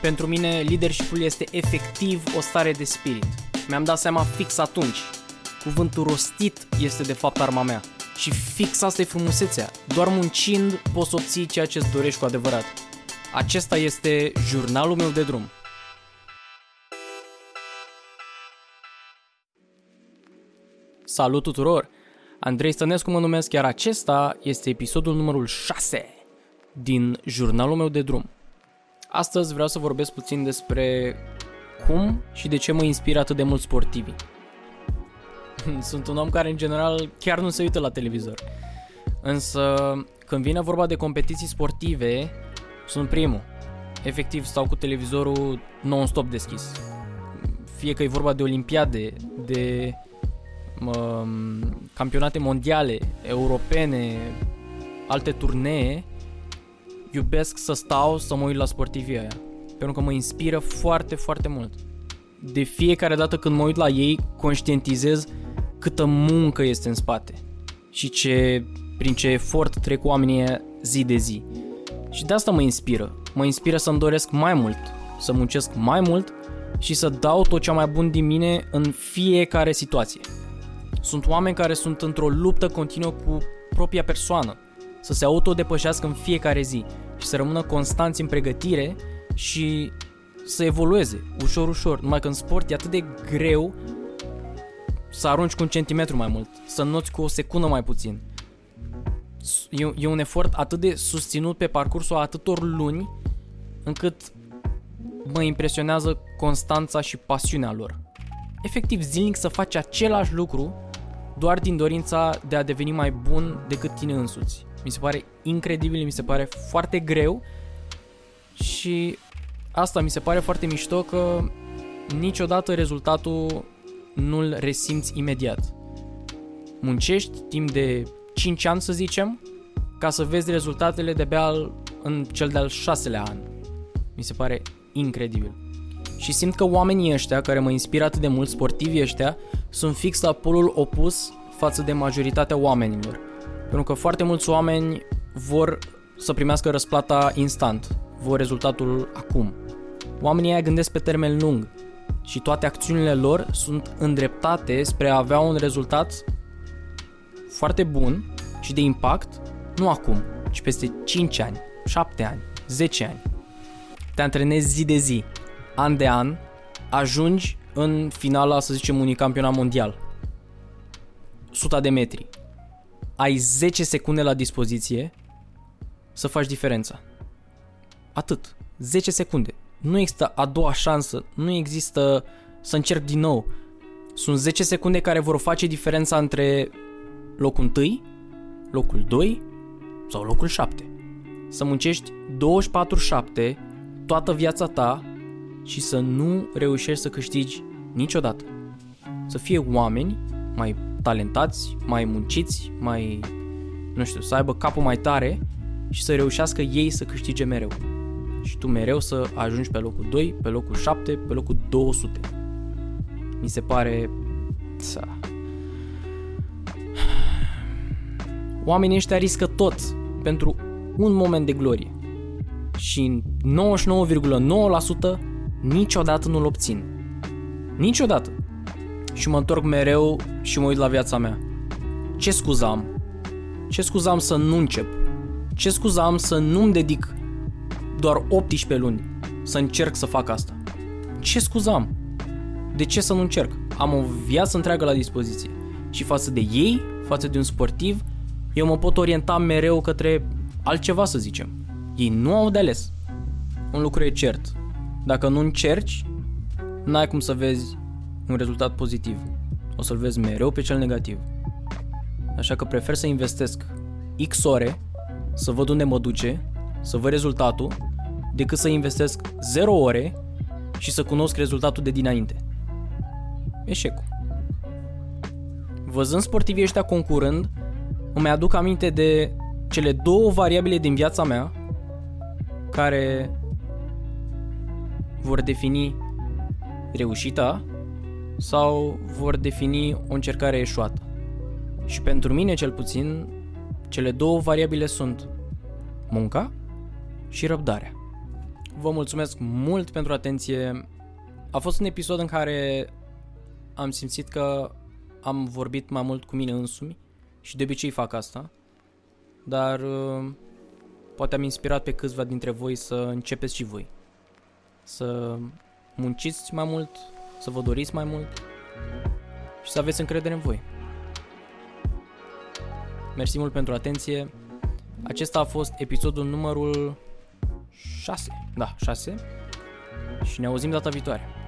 Pentru mine, leadership este efectiv o stare de spirit. Mi-am dat seama fix atunci. Cuvântul rostit este de fapt arma mea. Și fix asta e frumusețea. Doar muncind poți obții ceea ce îți dorești cu adevărat. Acesta este jurnalul meu de drum. Salut tuturor! Andrei Stănescu mă numesc, iar acesta este episodul numărul 6 din jurnalul meu de drum. Astăzi vreau să vorbesc puțin despre cum și de ce mă inspiră atât de mult sportivii. Sunt un om care în general chiar nu se uită la televizor. Însă când vine vorba de competiții sportive, sunt primul. Efectiv stau cu televizorul non-stop deschis. Fie că e vorba de olimpiade, de um, campionate mondiale, europene, alte turnee, iubesc să stau să mă uit la sportivii aia. Pentru că mă inspiră foarte, foarte mult. De fiecare dată când mă uit la ei, conștientizez câtă muncă este în spate și ce, prin ce efort trec oamenii zi de zi. Și de asta mă inspiră. Mă inspiră să-mi doresc mai mult, să muncesc mai mult și să dau tot cea mai bun din mine în fiecare situație. Sunt oameni care sunt într-o luptă continuă cu propria persoană, să se autodepășească în fiecare zi și să rămână constanți în pregătire și să evolueze ușor, ușor. Numai că în sport e atât de greu să arunci cu un centimetru mai mult, să noți cu o secundă mai puțin. E, e un efort atât de susținut pe parcursul a atâtor luni încât mă impresionează constanța și pasiunea lor. Efectiv, zilnic să faci același lucru doar din dorința de a deveni mai bun decât tine însuți. Mi se pare incredibil, mi se pare foarte greu și asta mi se pare foarte mișto că niciodată rezultatul nu-l resimți imediat. Muncești timp de 5 ani, să zicem, ca să vezi rezultatele de-abia în cel de-al șaselea an. Mi se pare incredibil. Și simt că oamenii ăștia, care mă inspiră atât de mult, sportivii ăștia, sunt fix la polul opus față de majoritatea oamenilor. Pentru că foarte mulți oameni vor să primească răsplata instant, vor rezultatul acum. Oamenii aia gândesc pe termen lung și toate acțiunile lor sunt îndreptate spre a avea un rezultat foarte bun și de impact, nu acum, ci peste 5 ani, 7 ani, 10 ani. Te antrenezi zi de zi, an de an, ajungi în finala, să zicem, unui campionat mondial. 100 de metri. Ai 10 secunde la dispoziție să faci diferența. Atât. 10 secunde. Nu există a doua șansă, nu există să încerc din nou. Sunt 10 secunde care vor face diferența între locul 1, locul 2 sau locul 7. Să muncești 24-7 toată viața ta și să nu reușești să câștigi niciodată. Să fie oameni mai talentați, mai munciți, mai, nu știu, să aibă capul mai tare și să reușească ei să câștige mereu. Și tu mereu să ajungi pe locul 2, pe locul 7, pe locul 200. Mi se pare... Să... Oamenii ăștia riscă tot pentru un moment de glorie. Și 99,9% niciodată nu-l obțin. Niciodată. Și mă întorc mereu și mă uit la viața mea. Ce scuzam? Ce scuzam să nu încep? Ce scuzam să nu-mi dedic doar 18 luni să încerc să fac asta? Ce scuzam? De ce să nu încerc? Am o viață întreagă la dispoziție. Și față de ei, față de un sportiv, eu mă pot orienta mereu către altceva, să zicem. Ei nu au de ales. Un lucru e cert. Dacă nu încerci, n-ai cum să vezi un rezultat pozitiv. O să-l vezi mereu pe cel negativ. Așa că prefer să investesc X ore, să văd unde mă duce, să văd rezultatul, decât să investesc 0 ore și să cunosc rezultatul de dinainte. Eșecul. Văzând sportivii ăștia concurând, îmi aduc aminte de cele două variabile din viața mea care vor defini reușita sau vor defini o încercare eșuată. Și pentru mine, cel puțin, cele două variabile sunt munca și răbdarea. Vă mulțumesc mult pentru atenție. A fost un episod în care am simțit că am vorbit mai mult cu mine însumi și de obicei fac asta, dar uh, poate am inspirat pe câțiva dintre voi să începeți și voi. Să munciți mai mult, să vă doriți mai mult și să aveți încredere în voi. Mersi mult pentru atenție. Acesta a fost episodul numărul 6. Da, 6. Și ne auzim data viitoare.